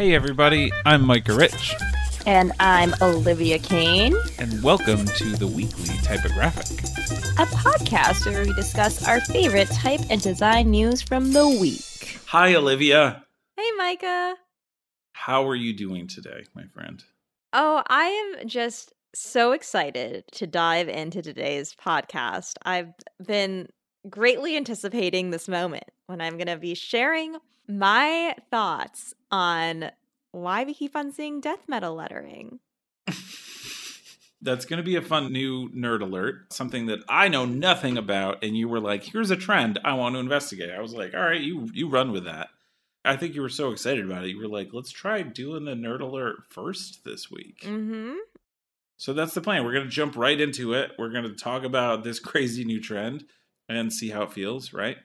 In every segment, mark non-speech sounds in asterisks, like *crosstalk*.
Hey, everybody, I'm Micah Rich, And I'm Olivia Kane, and welcome to the weekly typographic. a podcast where we discuss our favorite type and design news from the week. Hi, Olivia. Hey, Micah. How are you doing today, my friend? Oh, I am just so excited to dive into today's podcast. I've been greatly anticipating this moment when I'm going to be sharing my thoughts on why we keep on seeing death metal lettering. That's going to be a fun new nerd alert, something that I know nothing about. And you were like, here's a trend I want to investigate. I was like, all right, you, you run with that. I think you were so excited about it. You were like, let's try doing the nerd alert first this week. Mm-hmm. So that's the plan. We're going to jump right into it. We're going to talk about this *laughs* crazy new trend and see how it feels, right?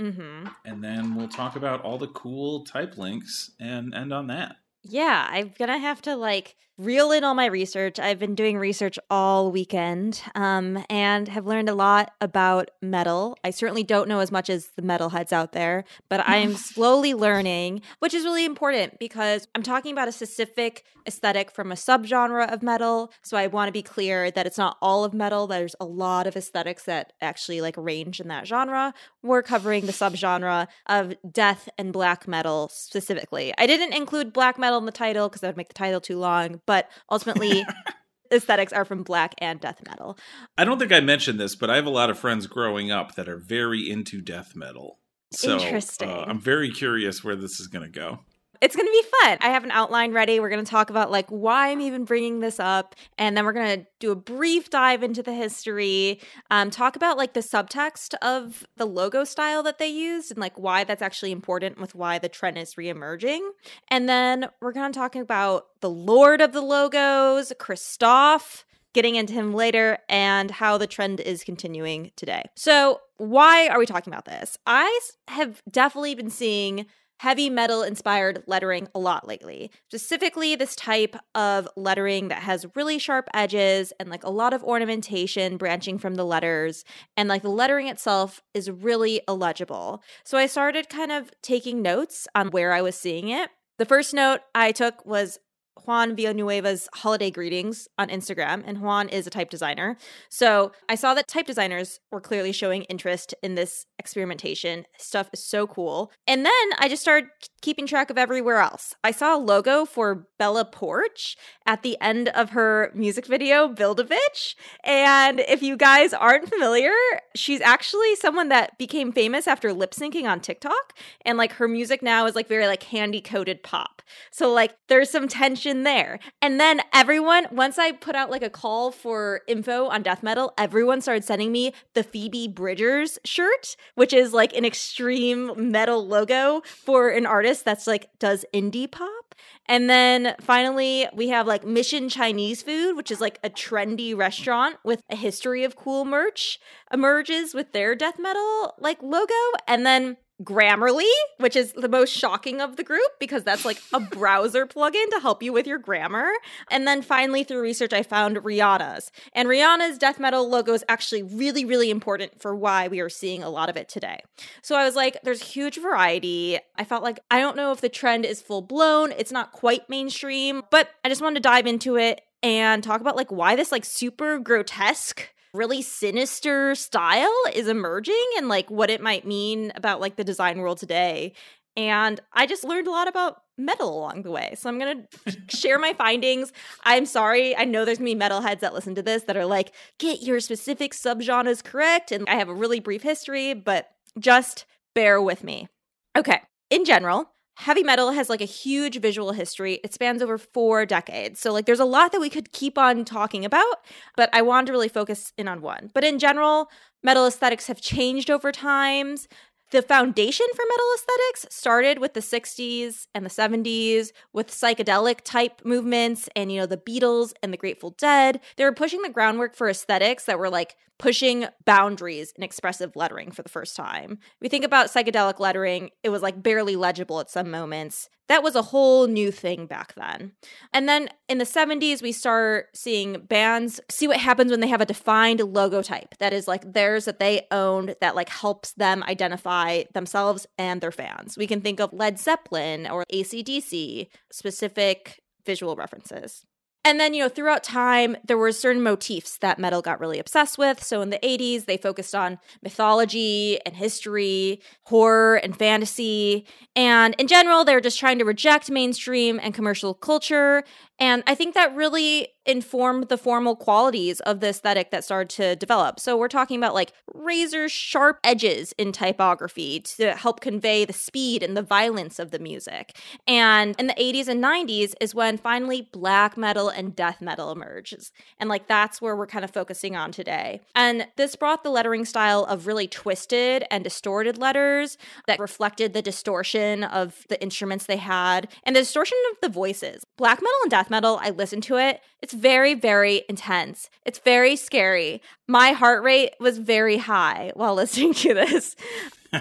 Mm-hmm. And then we'll talk about all the cool type links and end on that. Yeah, I'm gonna have to like reel in all my research. I've been doing research all weekend, um, and have learned a lot about metal. I certainly don't know as much as the metalheads out there, but I'm *laughs* slowly learning, which is really important because I'm talking about a specific aesthetic from a subgenre of metal. So I want to be clear that it's not all of metal. There's a lot of aesthetics that actually like range in that genre. We're covering the subgenre of death and black metal specifically. I didn't include black metal in the title because that would make the title too long, but ultimately *laughs* aesthetics are from black and death metal. I don't think I mentioned this, but I have a lot of friends growing up that are very into death metal. So, Interesting. Uh, I'm very curious where this is going to go. It's going to be fun. I have an outline ready. We're going to talk about like why I'm even bringing this up, and then we're going to do a brief dive into the history. Um, talk about like the subtext of the logo style that they used, and like why that's actually important with why the trend is reemerging. And then we're going to talk about the Lord of the logos, Christophe. Getting into him later and how the trend is continuing today. So, why are we talking about this? I have definitely been seeing heavy metal inspired lettering a lot lately. Specifically, this type of lettering that has really sharp edges and like a lot of ornamentation branching from the letters. And like the lettering itself is really illegible. So I started kind of taking notes on where I was seeing it. The first note I took was Juan Villanueva's holiday greetings on Instagram, and Juan is a type designer. So I saw that type designers were clearly showing interest in this experimentation. Stuff is so cool. And then I just started keeping track of everywhere else. I saw a logo for Bella Poarch at the end of her music video, Build a Bitch. And if you guys aren't familiar, she's actually someone that became famous after lip syncing on TikTok. And like her music now is like very like handy coded pop. So like there's some tension there. And then everyone, once I put out like a call for info on death metal, everyone started sending me the Phoebe Bridgers shirt, which is like an extreme metal logo for an artist that's like does indie pop. And then finally, we have like Mission Chinese Food, which is like a trendy restaurant with a history of cool merch, emerges with their death metal like logo. And then Grammarly, which is the most shocking of the group because that's like a *laughs* browser plugin to help you with your grammar. And then finally, through research, I found Rihanna's. And Rihanna's death metal logo is actually really, really important for why we are seeing a lot of it today. So I was like, there's huge variety. I felt like I don't know if the trend is full blown, it's not quite mainstream, but I just wanted to dive into it and talk about like why this like super grotesque really sinister style is emerging and like what it might mean about like the design world today. And I just learned a lot about metal along the way. So I'm going *laughs* to share my findings. I'm sorry. I know there's going to be metalheads that listen to this that are like, get your specific subgenres correct. And I have a really brief history, but just bear with me. Okay. In general, heavy metal has like a huge visual history. It spans over four decades. So, like, there's a lot that we could keep on talking about, but I wanted to really focus in on one. But in general, metal aesthetics have changed over times. The foundation for metal aesthetics started with the 60s and the 70s with psychedelic type movements and, you know, the Beatles and the Grateful Dead. They were pushing the groundwork for aesthetics that were like pushing boundaries in expressive lettering for the first time. We think about psychedelic lettering, it was like barely legible at some moments. That was a whole new thing back then. And then in the 70s, we start seeing bands see what happens when they have a defined logo type that is like theirs that they owned that like helps them identify themselves and their fans. We can think of Led Zeppelin or ACDC, specific visual references. And then, you know, throughout time, there were certain motifs that metal got really obsessed with. So in the 80s, they focused on mythology and history, horror and fantasy. And in general, they were just trying to reject mainstream and commercial culture and I think that really informed the formal qualities of the aesthetic that started to develop. So we're talking about like razor sharp edges in typography to help convey the speed and the violence of the music. And in the 80s and 90s is when finally black metal and death metal emerges. And like that's where we're kind of focusing on today. And this brought the lettering style of really twisted and distorted letters that reflected the distortion of the instruments they had and the distortion of the voices. Black metal and death metal, I listen to it. It's very, very intense. It's very scary. My heart rate was very high while *laughs* listening to this.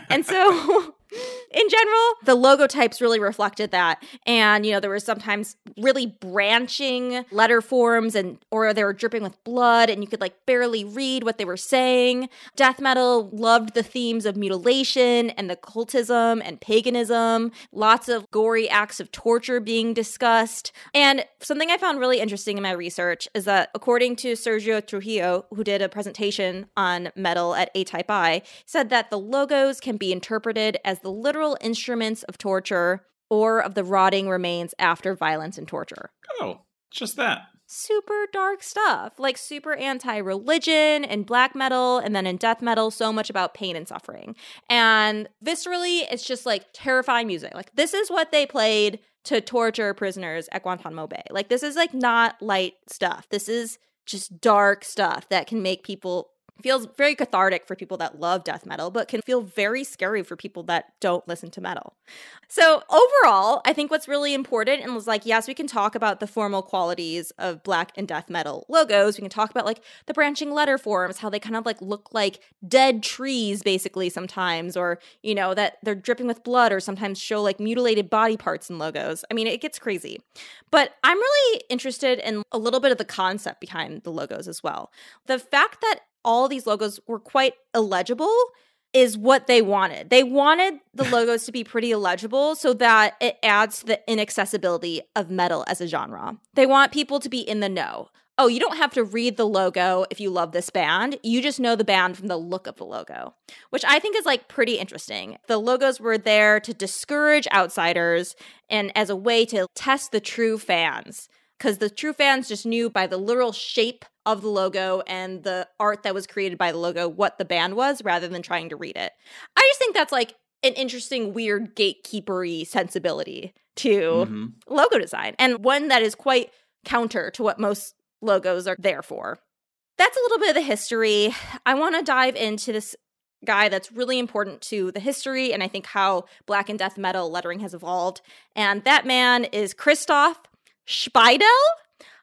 and so *laughs* in general, the logo types really reflected that. And, you know, there were sometimes really branching letter forms and or they were dripping with blood and you could like barely read what they were saying. Death metal loved the themes of mutilation and the cultism and paganism, lots of gory acts of torture being discussed. And something I found really interesting in my research is that according to Sergio Trujillo, who did a presentation on metal at ATypI, said that the logos can be interpreted as the literal instruments of torture or of the rotting remains after violence and torture. Oh, just that. Super dark stuff, like super anti religion and black metal, and then in death metal, so much about pain and suffering. And viscerally, it's just like terrifying music. Like, this is what they played to torture prisoners at Guantanamo Bay. Like, this is like not light stuff. This is just dark stuff that can make people feels very cathartic for people that love death metal, but can feel very scary for people that don't listen to metal. So, overall, I think what's really important and was like, yes, we can talk about the formal qualities of black and death metal logos. We can talk about like the branching letter forms, how they kind of like look like dead trees, basically, sometimes, or, you know, that they're dripping with blood, or sometimes show like mutilated body parts in logos. I mean, it gets crazy. But I'm really interested in a little bit of the concept behind the logos as well. The fact that all these logos were quite illegible is what they wanted. They wanted the *laughs* logos to be pretty illegible so that it adds to the inaccessibility of metal as a genre. They want people to be in the know. Oh, you don't have to read the logo if you love this band. You just know the band from the look of the logo, which I think is like pretty interesting. The logos were there to discourage outsiders and as a way to test the true fans because the true fans just knew by the literal shape of the logo and the art that was created by the logo what the band was rather than trying to read it. I just think that's like an interesting, weird gatekeepery sensibility to mm-hmm. logo design and one that is quite counter to what most logos are there for. That's a little bit of the history. I want to dive into this guy that's really important to the history and I think how black and death metal lettering has evolved. And that man is Christophe Szpajdel.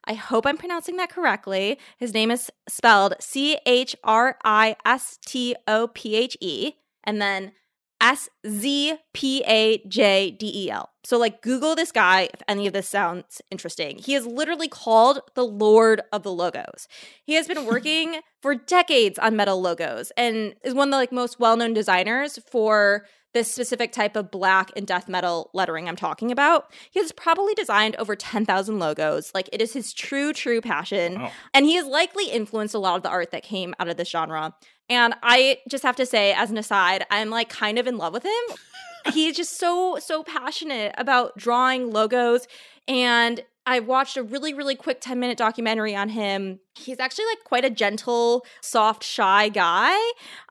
I hope I'm pronouncing that correctly. His name is spelled C H R I S T O P H E and then S Z P A J D E L. So, like, Google this guy if any of this sounds interesting. He is literally called the Lord of the Logos. He has been *laughs* working for decades on metal logos and is one of the like most well known designers for this specific type of black and death metal lettering I'm talking about. He has probably designed over 10,000 logos. Like it is his true, true passion. Wow. And he has likely influenced a lot of the art that came out of this genre. And I just have to say, as an aside, I'm like kind of in love with him. *laughs* He's just so, so passionate about drawing logos. And I watched a really, really quick 10 minute documentary on him. He's actually like quite a gentle, soft, shy guy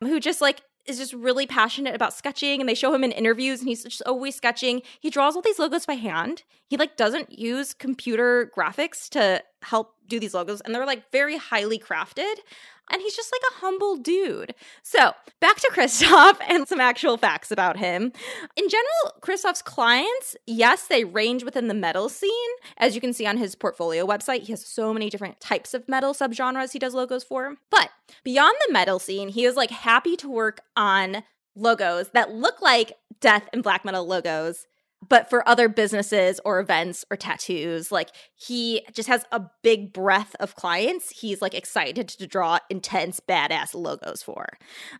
who just like is just really passionate about sketching and they show him in interviews and he's just always sketching. He draws all these logos by hand. He like doesn't use computer graphics to help do these logos and they're like very highly crafted. And he's just like a humble dude. So, back to *laughs* Christophe and some actual facts about him. In general, Christophe's clients, yes, they range within the metal scene. As you can see on his portfolio website, he has so many different types of metal subgenres he does logos for. But beyond the metal scene, he is like happy to work on logos that look like death and black metal logos but for other businesses or events or tattoos like he just has a big breadth of clients he's like excited to draw intense badass logos for.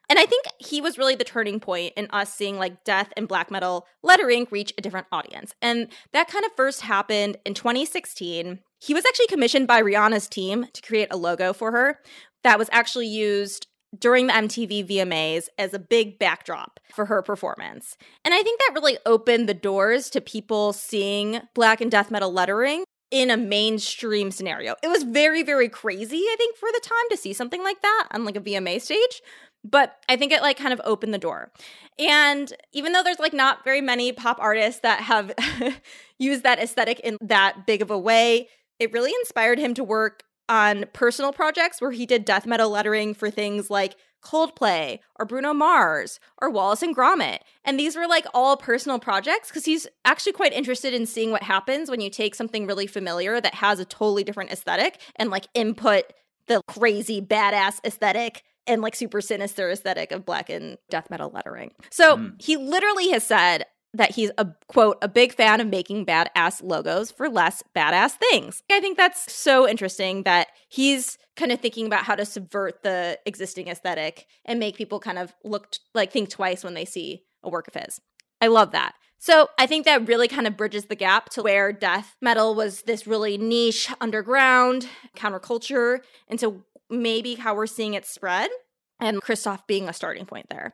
And i think he was really the turning point in us seeing like death and black metal lettering reach a different audience. And that kind of first happened in 2016 he was actually commissioned by rihanna's team to create a logo for her that was actually used during the MTV VMAs as a big backdrop for her performance. And I think that really opened the doors to people seeing black and death metal lettering in a mainstream scenario. It was very, very crazy, I think, for the time to see something like that on like a VMA stage. But I think it like kind of opened the door. And even though there's like not very many pop artists that have *laughs* used that aesthetic in that big of a way, it really inspired him to work on personal projects where he did death metal lettering for things like Coldplay or Bruno Mars or Wallace and Gromit. And these were like all personal projects because he's actually quite interested in seeing what happens when you take something really familiar that has a totally different aesthetic and like input the crazy badass aesthetic and like super sinister aesthetic of black and death metal lettering. So mm. he literally has said, that he's a quote a big fan of making badass logos for less badass things. I think that's so interesting that he's kind of thinking about how to subvert the existing aesthetic and make people kind of look like think twice when they see a work of his. I love that. So I think that really kind of bridges the gap to where death metal was this really niche underground counterculture into maybe how we're seeing it spread and Christophe being a starting point there.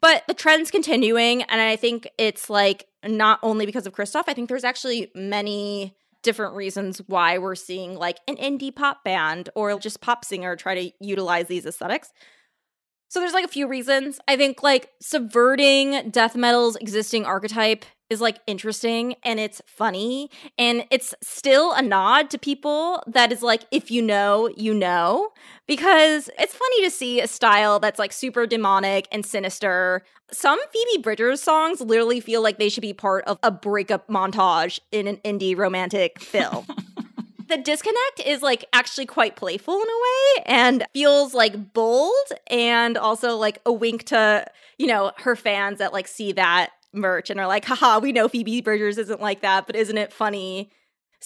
But the trend's continuing, and I think it's like not only because of Christophe, I think there's actually many different reasons why we're seeing like an indie pop band or just pop singer try to utilize these aesthetics. So there's like a few reasons. I think like subverting death metal's existing archetype is like interesting and it's funny and it's still a nod to people that is like if you know you know. Because it's funny to see a style that's like super demonic and sinister. Some phoebe bridgers songs literally feel like they should be part of a breakup montage in an indie romantic film *laughs* the disconnect is like actually quite playful in a way and feels like bold and also like a wink to you know her fans that like see that merch and are like, haha, we know Phoebe Bridgers isn't like that, but isn't it funny?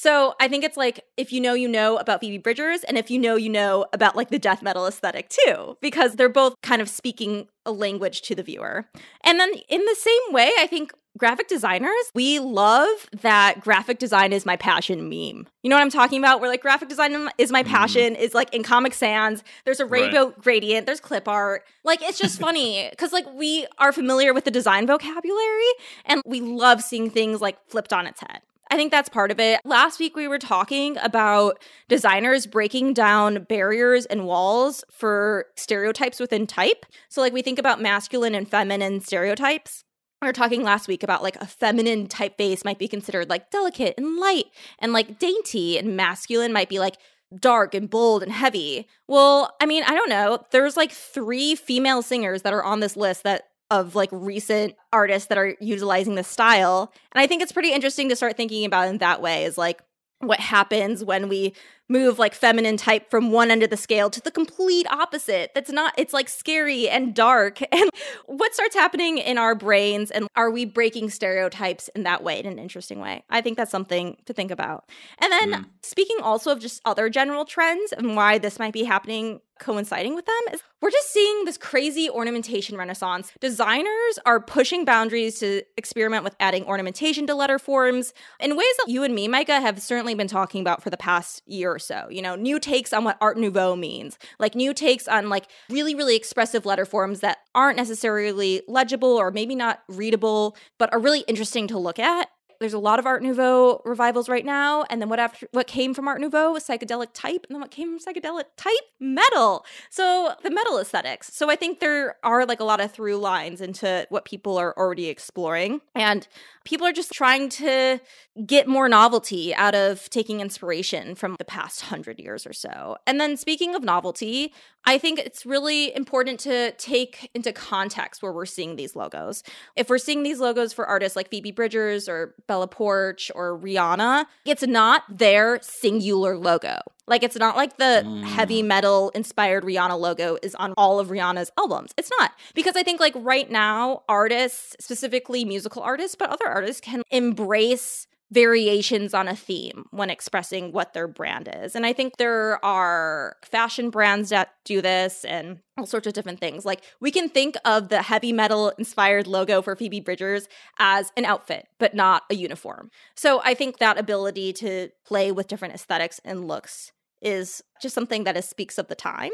So I think it's like if you know, you know about Phoebe Bridgers, and if you know, you know about like the death metal aesthetic too, because they're both kind of speaking a language to the viewer. And then in the same way, I think graphic designers, we love that graphic design is my passion meme. You know what I'm talking about? Where like graphic design is my mm-hmm. passion mm. is like in Comic Sans, there's a rainbow right. gradient, there's clip art. Like it's just funny *laughs* because like we are familiar with the design vocabulary and we love seeing things like flipped on its head. I think that's part of it. Last week, we were talking about designers breaking down barriers and walls for stereotypes within type. So, like, we think about masculine and feminine stereotypes we were talking last week about like a feminine typeface might be considered like delicate and light and like dainty and masculine might be like dark and bold and heavy. Well, I mean, I don't know. There's like three female singers that are on this list that of like recent artists that are utilizing this style. And I think it's pretty interesting to start thinking about in that way is like what happens when we move like feminine type from one end of the scale to the complete opposite. That's not, it's like scary and dark. *laughs* And what starts happening in our brains? And are we breaking stereotypes in that way, in an interesting way? I think that's something to think about. And then mm. speaking also of just other general trends and why this might be happening coinciding with them is we're just seeing this crazy ornamentation renaissance. Designers are pushing boundaries to experiment with adding ornamentation to letter forms in ways that you and me, Micah, have certainly been talking about for the past year so. You know, new takes on what Art Nouveau means, like new takes on like really, really expressive letter forms that aren't necessarily legible or maybe not readable, but are really interesting to look at there's a lot of Art Nouveau revivals right now, and then what after what came from Art Nouveau was psychedelic type, and then what came from psychedelic type metal. So the metal aesthetics. So I think there are like a lot of through lines into what people are already exploring, and people are just trying to get more novelty out of taking inspiration from the past hundred years or so. And then speaking of novelty, I think it's really important to take into context where we're seeing these logos. If we're seeing these logos for artists like Phoebe Bridgers or Bella Poarch or Rihanna, it's not their singular logo. Like it's not like the mm. heavy metal inspired Rihanna logo is on all of Rihanna's albums. It's not. Because I think like right now artists, specifically musical artists, but other artists can embrace variations on a theme when expressing what their brand is. And I think there are fashion brands that do this and all sorts of different things. Like we can think of the heavy metal inspired logo for Phoebe Bridgers as an outfit, but not a uniform. So I think that ability to play with different aesthetics and looks is just something that is, speaks of the time.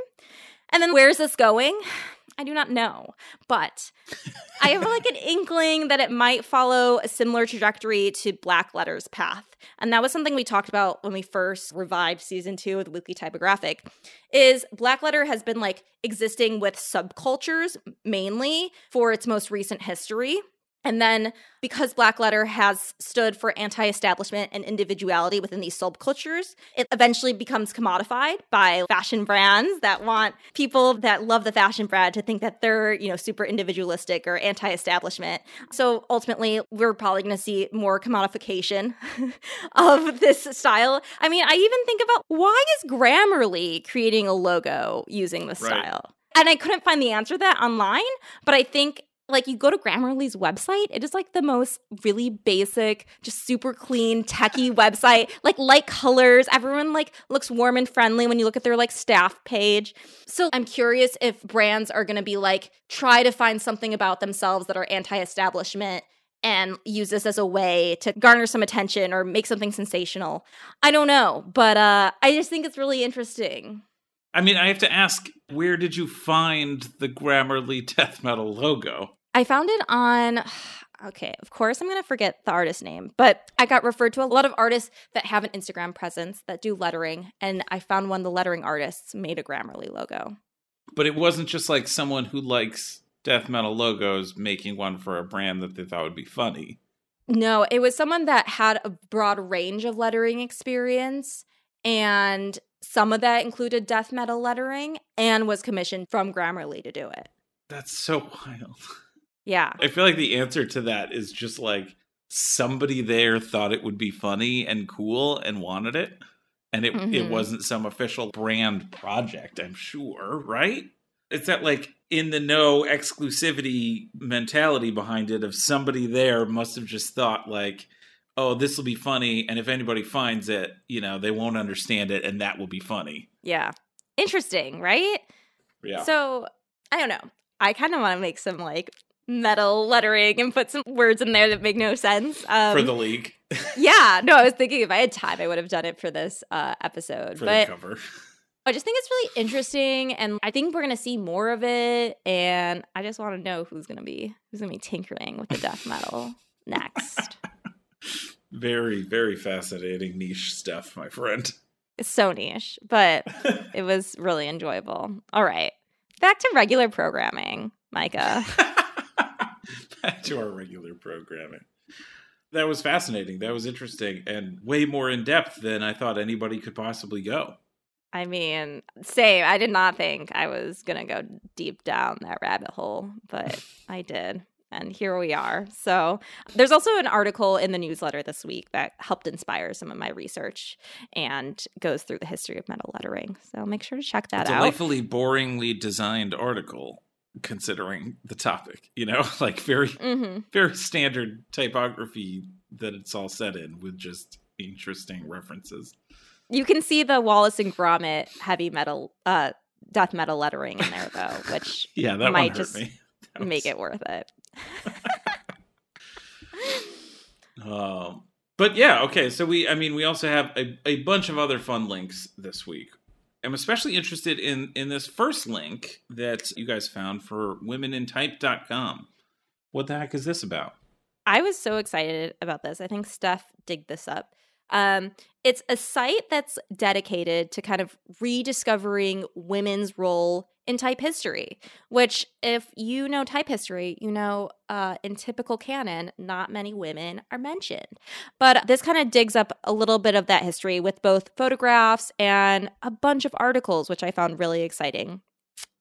And then where's this going? I do not know, but I have like an inkling that it might follow a similar trajectory to Black Letter's path. And that was something we talked about when we first revived season two of the Weekly Typographic. Is Black Letter has been like existing with subcultures mainly for its most recent history. And then, because Black Letter has stood for anti establishment and individuality within these subcultures, it eventually becomes commodified by fashion brands that want people that love the fashion brand to think that they're, you know, super individualistic or anti establishment. So ultimately, we're probably going to see more commodification *laughs* of this style. I mean, I even think about why is Grammarly creating a logo using this right. style? And I couldn't find the answer to that online, but I think like you go to Grammarly's website, it is like the most really basic, just super clean, techie *laughs* website, like light colors. Everyone like looks warm and friendly when you look at their like staff page. So I'm curious if brands are going to be like try to find something about themselves that are anti-establishment and use this as a way to garner some attention or make something sensational. I don't know, but uh I just think it's really interesting. I mean, I have to ask, where did you find the Grammarly death metal logo? I found it on *sighs* okay, of course I'm going to forget the artist name, but I got referred to a lot of artists that have an Instagram presence that do lettering, and I found one of the lettering artists made a Grammarly logo. But it wasn't just like someone who likes death metal logos making one for a brand that they thought would be funny. No, it was someone that had a broad range of lettering experience and some of that included death metal lettering and was commissioned from Grammarly to do it. That's so wild. Yeah. I feel like the answer to that is just like somebody there thought it would be funny and cool and wanted it. And it, mm-hmm. it wasn't some official brand project, I'm sure, right? It's that like in the no exclusivity mentality behind it of somebody there must have just thought like, oh, this will be funny. And if anybody finds it, you know, they won't understand it and that will be funny. Yeah. Interesting, right? Yeah. So I don't know. I kind of want to make some like metal lettering and put some words in there that make no sense. Um, for the league. *laughs* yeah. No, I was thinking if I had time, I would have done it for this uh, episode. For but the cover. I just think it's really interesting, and I think we're gonna see more of it. And I just want to know who's gonna be who's gonna be tinkering with the death metal *laughs* next very, very fascinating niche stuff, my friend. It's so niche, but *laughs* it was really enjoyable. All right. Back to regular programming, Micah. *laughs* Back to our regular programming. That was fascinating. That was interesting and way more in depth than I thought anybody could possibly go. I mean, same. I did not think I was going to go deep down that rabbit hole, but *laughs* I did and here we are. So, there's also an article in the newsletter this week that helped inspire some of my research and goes through the history of metal lettering. So, make sure to check that a out. Delightfully boringly designed article considering the topic, you know, *laughs* like very mm-hmm. very standard typography that it's all set in with just interesting references. You can see the Wallace and Gromit heavy metal uh death metal lettering in there though, which *laughs* yeah, that might just me. *laughs* make it worth it. *laughs* um, but yeah, okay. So we, I mean, we also have a, a bunch of other fun links this week. I'm especially interested in in this first link that you guys found for womenintype.com. What the heck is this about? I was so excited about this. I think Steph digged this up. Um, it's a site that's dedicated to kind of rediscovering women's role in type history, which, if you know type history, you know uh, in typical canon, not many women are mentioned. But this kind of digs up a little bit of that history with both photographs and a bunch of articles, which I found really exciting.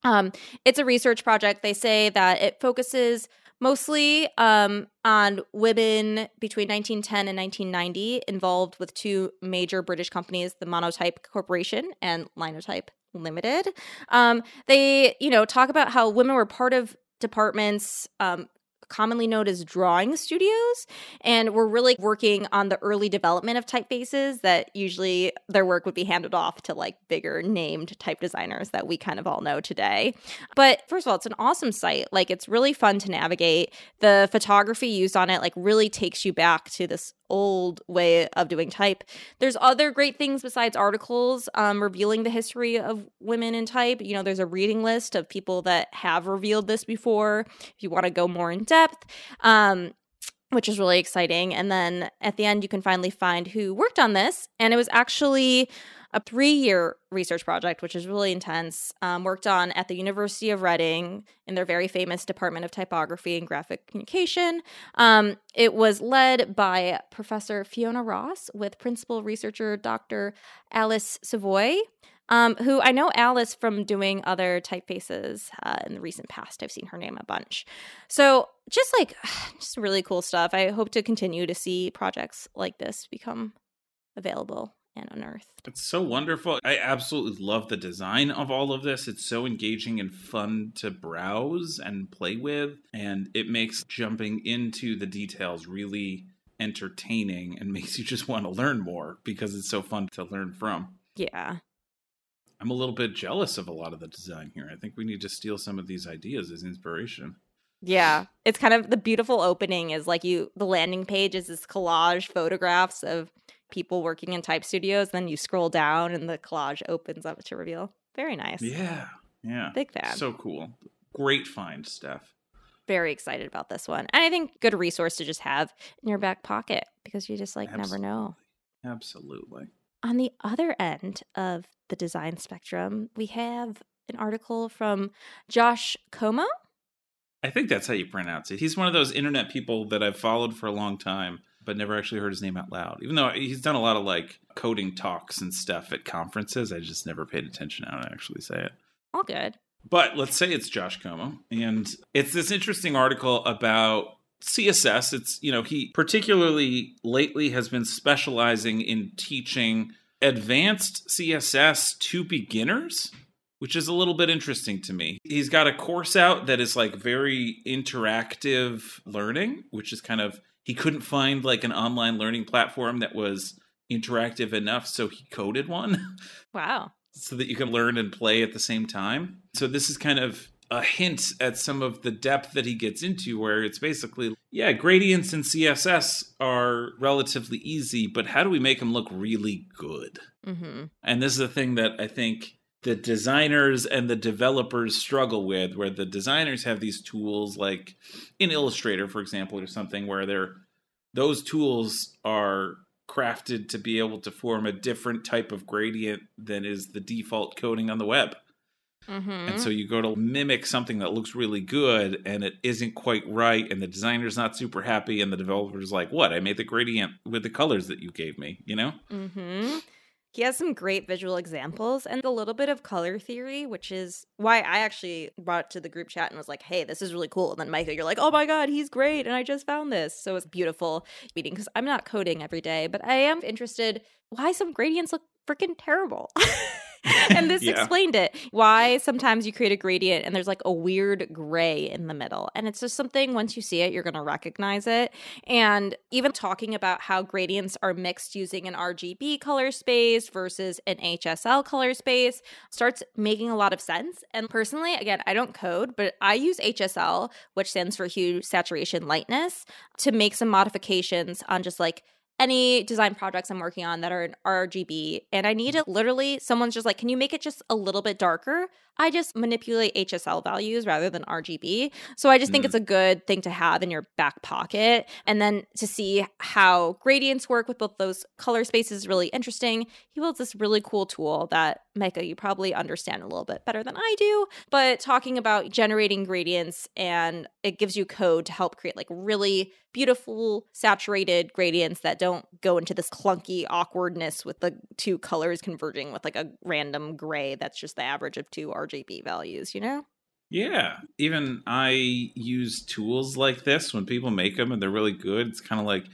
Um, it's a research project. They say that it focuses mostly um, on women between 1910 and 1990 involved with two major British companies, the Monotype Corporation and Linotype Limited. Um, they, you know, talk about how women were part of departments um, commonly known as drawing studios. And we're really working on the early development of typefaces that usually their work would be handed off to like bigger named type designers that we kind of all know today. But first of all, it's an awesome site. Like it's really fun to navigate. The photography used on it like really takes you back to this old way of doing type. There's other great things besides articles um, revealing the history of women in type. You know, there's a reading list of people that have revealed this before. If you want to go more in depth, um, which is really exciting. And then at the end, you can finally find who worked on this. And it was actually a three year research project, which is really intense, um, worked on at the University of Reading in their very famous Department of Typography and Graphic Communication. Um, it was led by Professor Fiona Ross with principal researcher Dr. Alice Savoie. Um, who I know Alice from doing other typefaces uh, in the recent past. I've seen her name a bunch. So just like, *sighs* just really cool stuff. I hope to continue to see projects like this become available and unearthed. It's so wonderful. I absolutely love the design of all of this. It's so engaging and fun to browse and play with. And it makes jumping into the details really entertaining and *laughs* makes you just want to learn more because it's so fun to learn from. Yeah. I'm a little bit jealous of a lot of the design here. I think we need to steal some of these ideas as inspiration. Yeah. It's kind of the beautiful opening is like you the landing page is this collage photographs of people working in type studios. Then you scroll down and the collage opens up to reveal. Very nice. Yeah. Yeah. Big fan. So cool. Great find, Steph. Very excited about this one. And I think good resource to just have in your back pocket because you just like Absolutely. never know. Absolutely. On the other end of the design spectrum, we have an article from Josh Comeau. I think that's how you pronounce it. He's one of those internet people that I've followed for a long time, but never actually heard his name out loud. Even though he's done a lot of like coding talks and stuff at conferences, I just never paid attention how to actually say it. All good. But let's say it's Josh Comeau, and it's this interesting article about CSS. It's, you know, he particularly lately has been specializing in teaching advanced CSS to beginners, which is a little bit interesting to me. He's got a course out that is like very interactive learning, which is kind of, he couldn't find like an online learning platform that was interactive enough, so he coded one. *laughs* Wow. so that you can learn and play at the same time. So this is kind of a hint at some of the depth that he gets into where it's basically yeah, gradients and CSS are relatively easy, but how do we make them look really good? Mm-hmm. And this is the thing that I think the designers and the developers struggle with where the designers have these tools like in Illustrator for example or something where they're those tools are crafted to be able to form a different type of gradient than is the default coding on the web. Mm-hmm. And so you go to mimic something that looks really good and it isn't quite right, and the designer's not super happy, and the developer's like, What? I made the gradient with the colors that you gave me, you know? Mm-hmm. He has some great visual examples and a little bit of color theory, which is why I actually brought it to the group chat and was like, hey, this is really cool. And then Micah, you're like, oh my God, he's great. And I just found this. So it's beautiful reading because I'm not coding every day, but I am interested why some gradients look freaking terrible. *laughs* *laughs* and this Yeah. explained it why sometimes you create a gradient and there's like a weird gray in the middle and it's just something once you see it you're going to recognize it and even talking about how gradients are mixed using an rgb color space versus an hsl color space starts making a lot of sense and personally again i don't code but i use hsl which stands for hue saturation lightness to make some modifications on just like any design projects I'm working on that are in RGB and I need mm-hmm. it literally someone's just like can you make it just a little bit darker I just manipulate HSL values rather than RGB so I just think Mm. it's a good thing to have in your back pocket. And then to see how gradients work with both those color spaces is really interesting. He builds this really cool tool that Micah you probably understand a little bit better than I do. But talking about generating gradients and it gives you code to help create like really beautiful saturated gradients that don't go into this clunky awkwardness with the two colors converging with like a random gray that's just the average of two RGB values, you know? Yeah. Even I use tools like this when people make them and they're really good. It's kind of like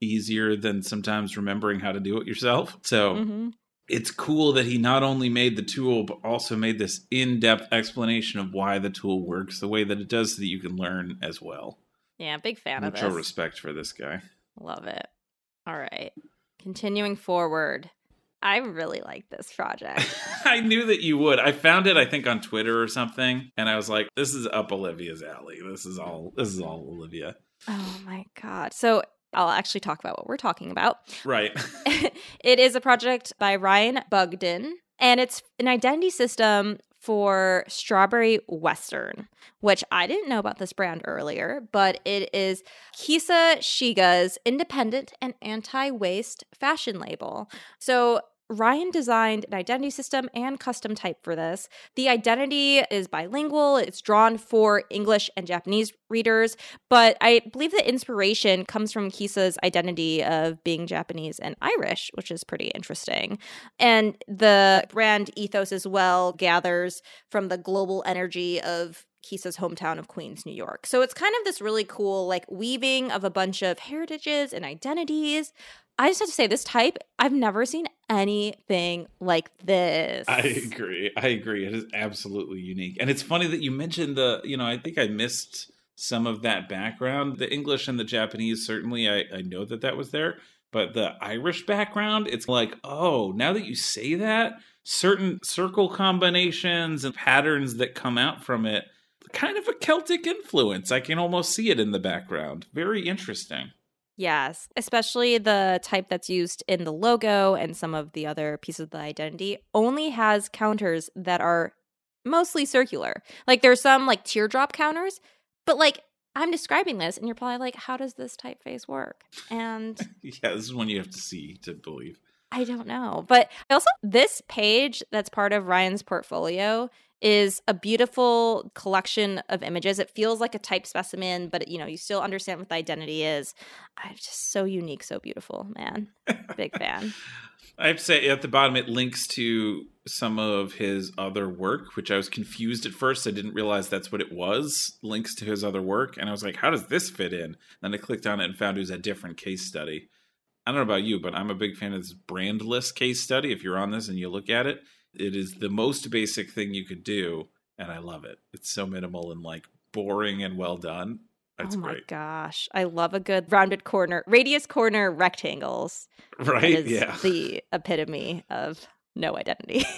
easier than sometimes remembering how to do it yourself. So Mm-hmm. it's cool that he not only made the tool, but also made this in depth explanation of why the tool works the way that it does so that you can learn as well. Yeah, big fan of Mucho this. respect for this guy. Love it. All right. Continuing forward. I really like this project. *laughs* I knew that you would. I found it, I think, on Twitter or something, and I was like, "This is up Olivia's alley. This is all. This is all Olivia." oh my god. So I'll actually talk about what we're talking about. Right. *laughs* *laughs* it is a project by Ryan Bugden, and it's an identity system for Strawberry Western, which I didn't know about this brand earlier, but it is Kisa Shiga's independent and anti waste fashion label. So Ryan designed an identity system and custom type for this. The identity is bilingual, it's drawn for English and Japanese readers, but I believe the inspiration comes from Kisa's identity of being Japanese and Irish, which is pretty interesting. And the brand ethos as well gathers from the global energy of Kisa's hometown of Queens, New York. So it's kind of this really cool, like, weaving of a bunch of heritages and identities. I just have to say, this type, I've never seen anything like this. I agree. I agree. It is absolutely unique. And it's funny that you mentioned the, you know, I think I missed some of that background. The English and the Japanese, certainly, I, I know that that was there. But the Irish background, it's like, oh, now that you say that, certain circle combinations and patterns that come out from it, kind of a Celtic influence. I can almost see it in the background. Very interesting. Yes, especially the type that's used in the logo and some of the other pieces of the identity only has counters that are mostly circular. Like there's some like teardrop counters, but like I'm describing this and you're probably like, how does this typeface work? And Yeah, this is one you have to see to believe. I don't know. But also, this page that's part of Ryan's portfolio is a beautiful collection of images. It feels like a type specimen, but you know, you still understand what the identity is. I'm just so unique, so beautiful, man. Big fan. *laughs* I have to say, at the bottom, it links to some of his other work, which I was confused at first. I didn't realize that's what it was. Links to his other work. And I was like, how does this fit in? Then I clicked on it and found it was a different case study. I don't know about you, but I'm a big fan of this brandless case study. If you're on this and you look at it, it is the most basic thing you could do. And I love it. It's so minimal and like boring and well done. It's oh my great. gosh. I love a good rounded corner, radius corner rectangles. Right? is Yeah. the epitome of no identity. *laughs*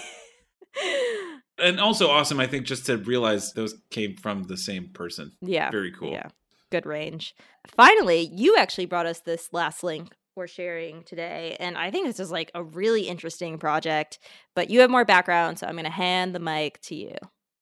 And also awesome, I think, just to realize those came from the same person. yeah. Very cool. Yeah. Good range. Finally, you actually brought us this last link we're sharing today. And I think this is like a really interesting project, but you have more background. So I'm going to hand the mic to you.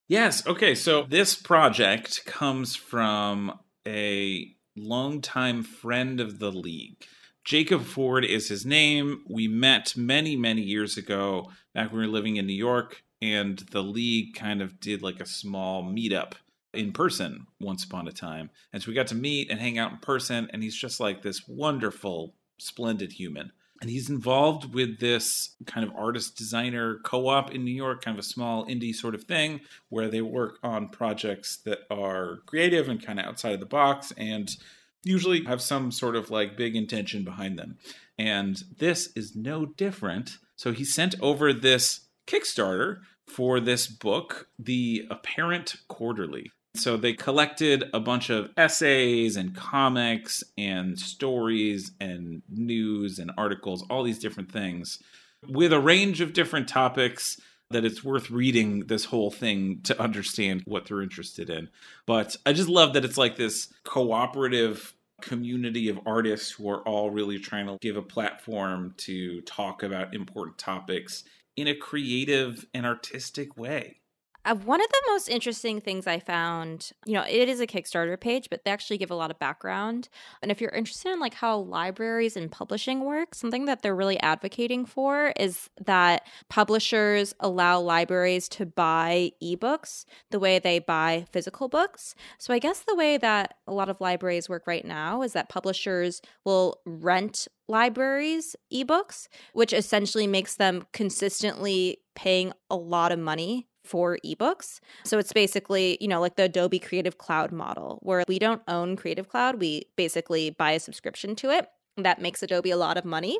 Yes. Okay. So this project comes from a longtime friend of the league. Jacob Ford is his name. We met many, many years ago back when we were living in New York, and the league kind of did like a small meetup in person once upon a time. And so we got to meet and hang out in person, and he's just like this wonderful, splendid human. And he's involved with this kind of artist designer co op in New York, kind of a small indie sort of thing where they work on projects that are creative and kind of outside of the box and usually have some sort of like big intention behind them. And this is no different. So he sent over this Kickstarter for this book, The Apparent Quarterly. So they collected a bunch of essays and comics and stories and news and articles, all these different things with a range of different topics that it's worth reading this whole thing to understand what they're interested in. But I just love that it's like this cooperative community of artists who are all really trying to give a platform to talk about important topics in a creative and artistic way. Uh, one of the most interesting things I found, you know, it is a Kickstarter page, but they actually give a lot of background. And if you're interested in like how libraries and publishing work, something that they're really advocating for is that publishers allow libraries to buy ebooks the way they buy physical books. So I guess the way that a lot of libraries work right now is that publishers will rent libraries ebooks, which essentially makes them consistently paying a lot of money for ebooks. So it's basically, you know, like the Adobe Creative Cloud model, where we don't own Creative Cloud, we basically buy a subscription to it. That makes Adobe a lot of money.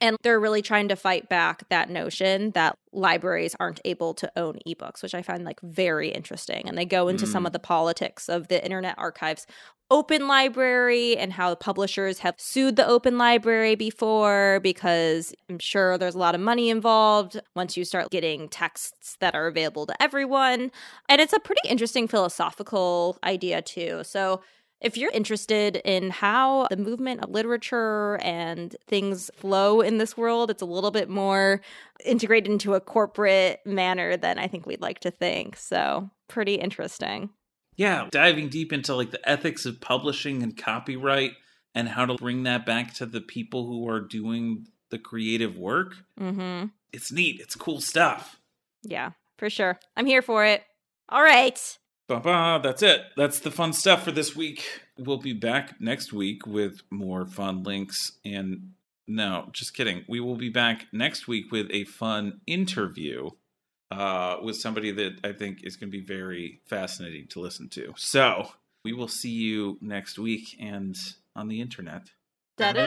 And they're really trying to fight back that notion that libraries aren't able to own ebooks, which I find like very interesting. And they go into mm. some of the politics of the Internet Archive's open library and how publishers have sued the open library before because I'm sure there's a lot of money involved once you start getting texts that are available to everyone. And it's a pretty interesting philosophical idea, too. So if you're interested in how the movement of literature and things flow in this world, it's a little bit more integrated into a corporate manner than I think we'd like to think. So, pretty interesting. Yeah, diving deep into like the ethics of publishing and copyright and how to bring that back to the people who are doing the creative work. Mm-hmm. It's neat. It's cool stuff. Yeah, for sure. I'm here for it. All right. Ba-ba, that's it. That's the fun stuff for this week. We'll be back next week with more fun links. And no, just kidding. We will be back next week with a fun interview uh, with somebody that I think is going to be very fascinating to listen to. So we will see you next week and on the internet. Da da